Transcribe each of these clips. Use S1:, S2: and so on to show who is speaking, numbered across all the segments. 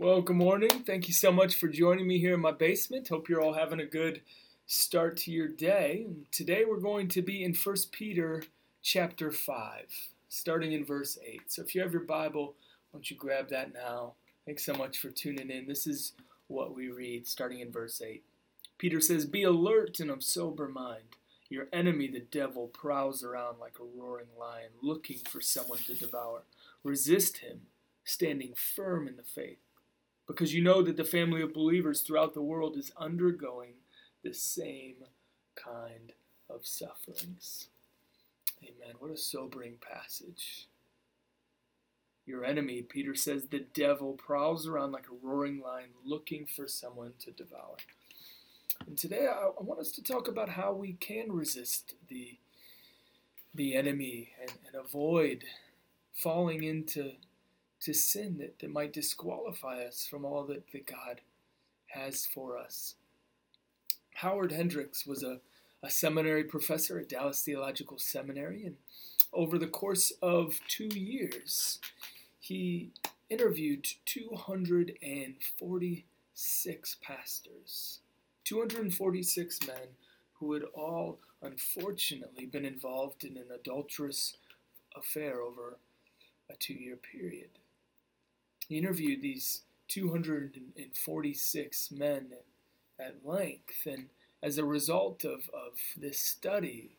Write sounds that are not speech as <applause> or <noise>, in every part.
S1: Well, good morning. Thank you so much for joining me here in my basement. Hope you're all having a good start to your day. Today we're going to be in 1 Peter chapter 5, starting in verse 8. So if you have your Bible, why don't you grab that now? Thanks so much for tuning in. This is what we read starting in verse 8. Peter says, Be alert and of sober mind. Your enemy, the devil, prowls around like a roaring lion, looking for someone to devour. Resist him, standing firm in the faith because you know that the family of believers throughout the world is undergoing the same kind of sufferings. Amen. What a sobering passage. Your enemy, Peter says, the devil prowls around like a roaring lion looking for someone to devour. And today I, want us to talk about how we can resist the, the enemy and, and avoid falling into to sin that, that might disqualify us from all that, that God has for us. Howard Hendricks was a, a seminary professor at Dallas Theological Seminary, and over the course of two years, he interviewed 246 pastors, 246 men who had all unfortunately been involved in an adulterous affair over a two year period. He interviewed these 246 men at length, and as a result of, of this study,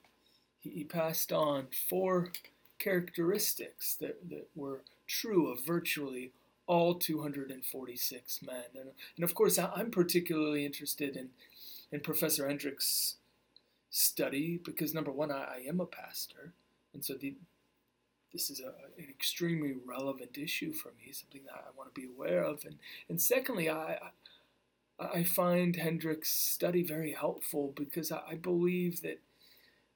S1: he, he passed on four characteristics that, that were true of virtually all 246 men. And, and of course, I'm particularly interested in, in Professor Hendricks' study because, number one, I, I am a pastor. And so the, this is a, an extremely relevant issue for me, something that I want to be aware of. And, and secondly, I, I find Hendricks' study very helpful because I, I believe that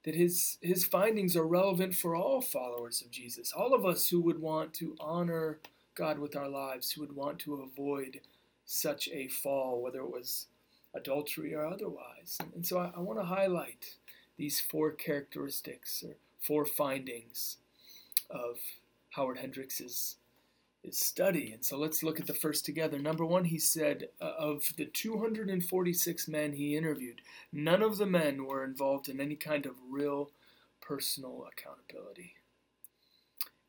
S1: that his his findings are relevant for all followers of Jesus, all of us who would want to honor God with our lives, who would want to avoid such a fall, whether it was adultery or otherwise. And, so I, I want to highlight these four characteristics or four findings of Howard Hendricks's his study. And so let's look at the first together. Number one, he said uh, of the 246 men he interviewed, none of the men were involved in any kind of real personal accountability.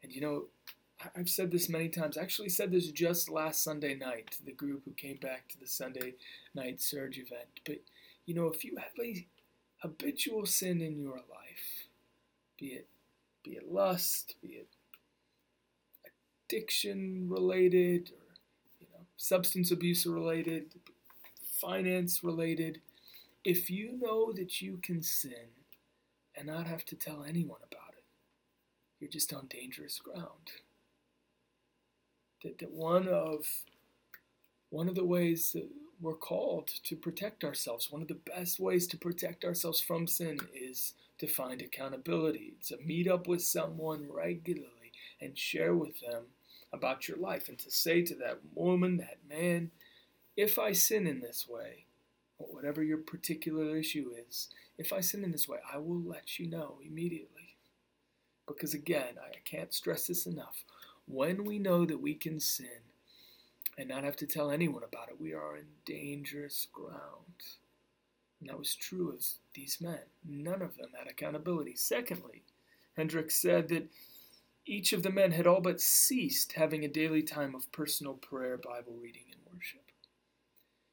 S1: And you know, I've said this many times. I actually said this just last Sunday night to the group who came back to the Sunday night surge event. But you know, if you have a habitual sin in your life, be it be it lust, be it addiction related, or you know, substance abuse related, finance related, if you know that you can sin and not have to tell anyone about it, you're just on dangerous ground. That, that one of one of the ways that we're called to protect ourselves, one of the best ways to protect ourselves from sin is to find accountability, to meet up with someone regularly and share with them about your life, and to say to that woman, that man, if I sin in this way, whatever your particular issue is, if I sin in this way, I will let you know immediately. Because again, I can't stress this enough. When we know that we can sin and not have to tell anyone about it, we are in dangerous ground. And that was true of these men. None of them had accountability. Secondly, Hendricks said that each of the men had all but ceased having a daily time of personal prayer, Bible reading, and worship.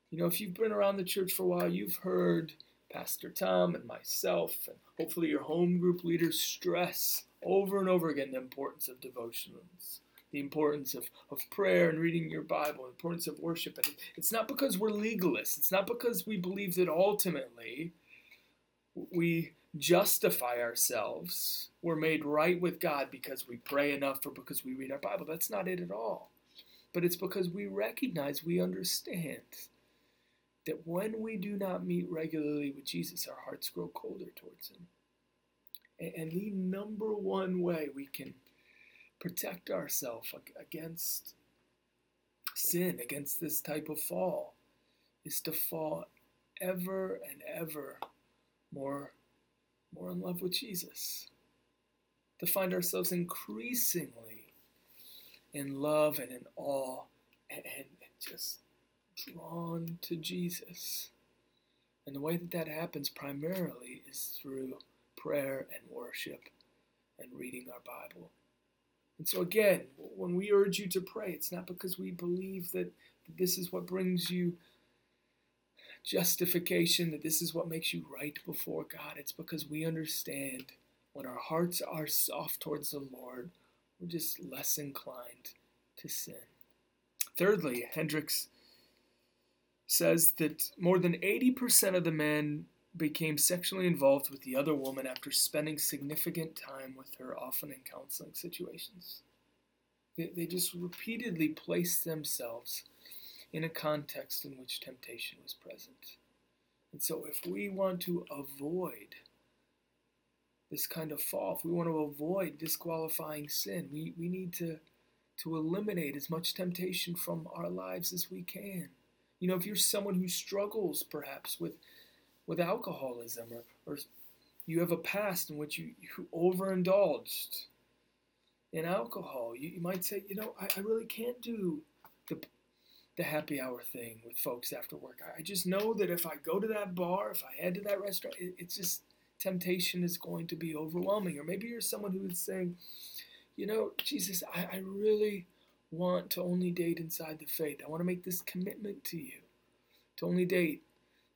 S1: You know, if you've been around the church for a while, you've heard Pastor Tom and myself, and hopefully your home group leaders stress over and over again the importance of devotions the importance of, of prayer and reading your Bible, the importance of worship. And it's not because we're legalists, it's not because we believe that ultimately we justify ourselves. We're made right with God because we pray enough or because we read our Bible. That's not it at all. But it's because we recognize, we understand that when we do not meet regularly with Jesus, our hearts grow colder towards Him. And the number one way we can protect ourselves against sin, against this type of fall, is to fall ever and ever more, more in love with Jesus. To find ourselves increasingly in love and in awe and, and just drawn to Jesus. And the way that that happens primarily is through prayer and worship and reading our Bible. And so, again, when we urge you to pray, it's not because we believe that this is what brings you justification, that this is what makes you right before God. It's because we understand when our hearts are soft towards the Lord, we're just less inclined to sin. Thirdly, Hendricks says that more than 80% of the men became sexually involved with the other woman after spending significant time with her, often in counseling situations. They, they just repeatedly placed themselves in a context in which temptation was present. And so, if we want to avoid this kind of fall, if we want to avoid disqualifying sin, we, we need to, to eliminate as much temptation from our lives as we can. You know, if you're someone who struggles perhaps with, with alcoholism or, or you have a past in which you, you overindulged in alcohol, you, you might say, you know, I, I really can't do the the happy hour thing with folks after work. I just know that if I go to that bar, if I head to that restaurant, it, it's just temptation is going to be overwhelming. Or maybe you're someone who is saying, you know, Jesus, I, I really want to only date inside the faith. I want to make this commitment to you to only date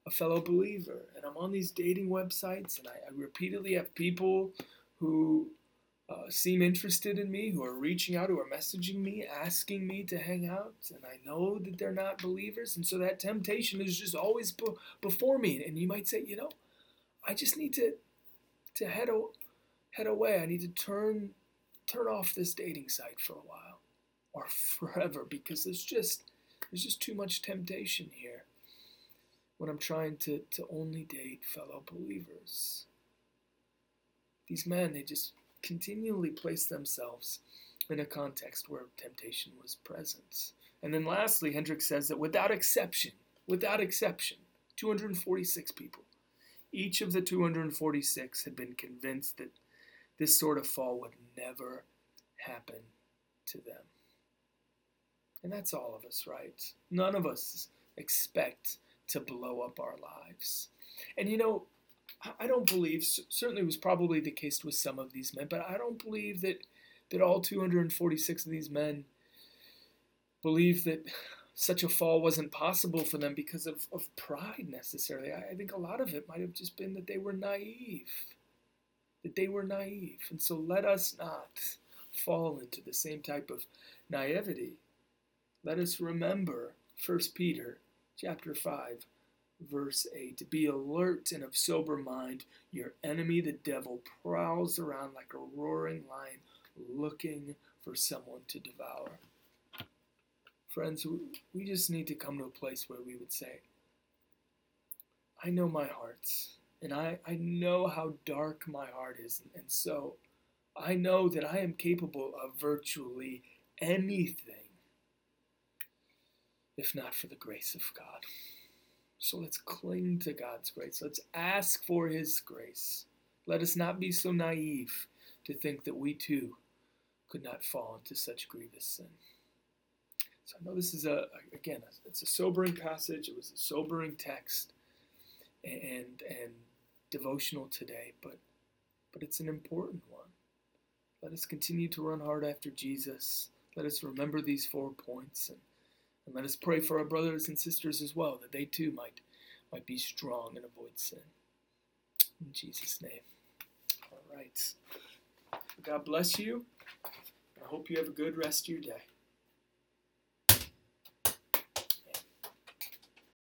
S1: a fellow believer. And I'm on these dating websites, and I, I repeatedly have people who uh, seem interested in me, who are reaching out, who are messaging me, asking me to hang out, and I know that they're not believers, and so that temptation is just always before me. And you might say, you know, I just need to to head o- head away. I need to turn turn off this dating site for a while, or <laughs> forever, because there's just there's just too much temptation here when I'm trying to to only date fellow believers. These men, they just continually place themselves in a context where temptation was present. And then lastly, Hendricks says that without exception, without exception, 246 people, each of the 246 had been convinced that this sort of fall would never happen to them. And that's all of us, right? None of us expect to blow up our lives. And you know, I don't believe, certainly was probably the case with some of these men, but I don't believe that, that all 246 of these men believe that such a fall wasn't possible for them because of, of pride necessarily. I, I think a lot of it might have just been that they were naive. That they were naive. And so let us not fall into the same type of naivety. Let us remember 1 Peter chapter 5 verse 8 Be alert and of sober mind. Your enemy, the devil, prowls around like a roaring lion looking for someone to devour. Friends, we just need to come to a place where we would say, I know my heart, and I, I know how dark my heart is, and so I know that I am capable of virtually anything if not for the grace of God. So let's cling to God's grace. Let's ask for His grace. Let us not be so naive to think that we too could not fall into such grievous sin. So I know this is a again it's a sobering passage. It was a sobering text, and and devotional today, but but it's an important one. Let us continue to run hard after Jesus. Let us remember these four points and and let us pray for our brothers and sisters as well, that they too might, might be strong and avoid sin. In Jesus' name. All right. God bless you. I hope you have a good rest of your day.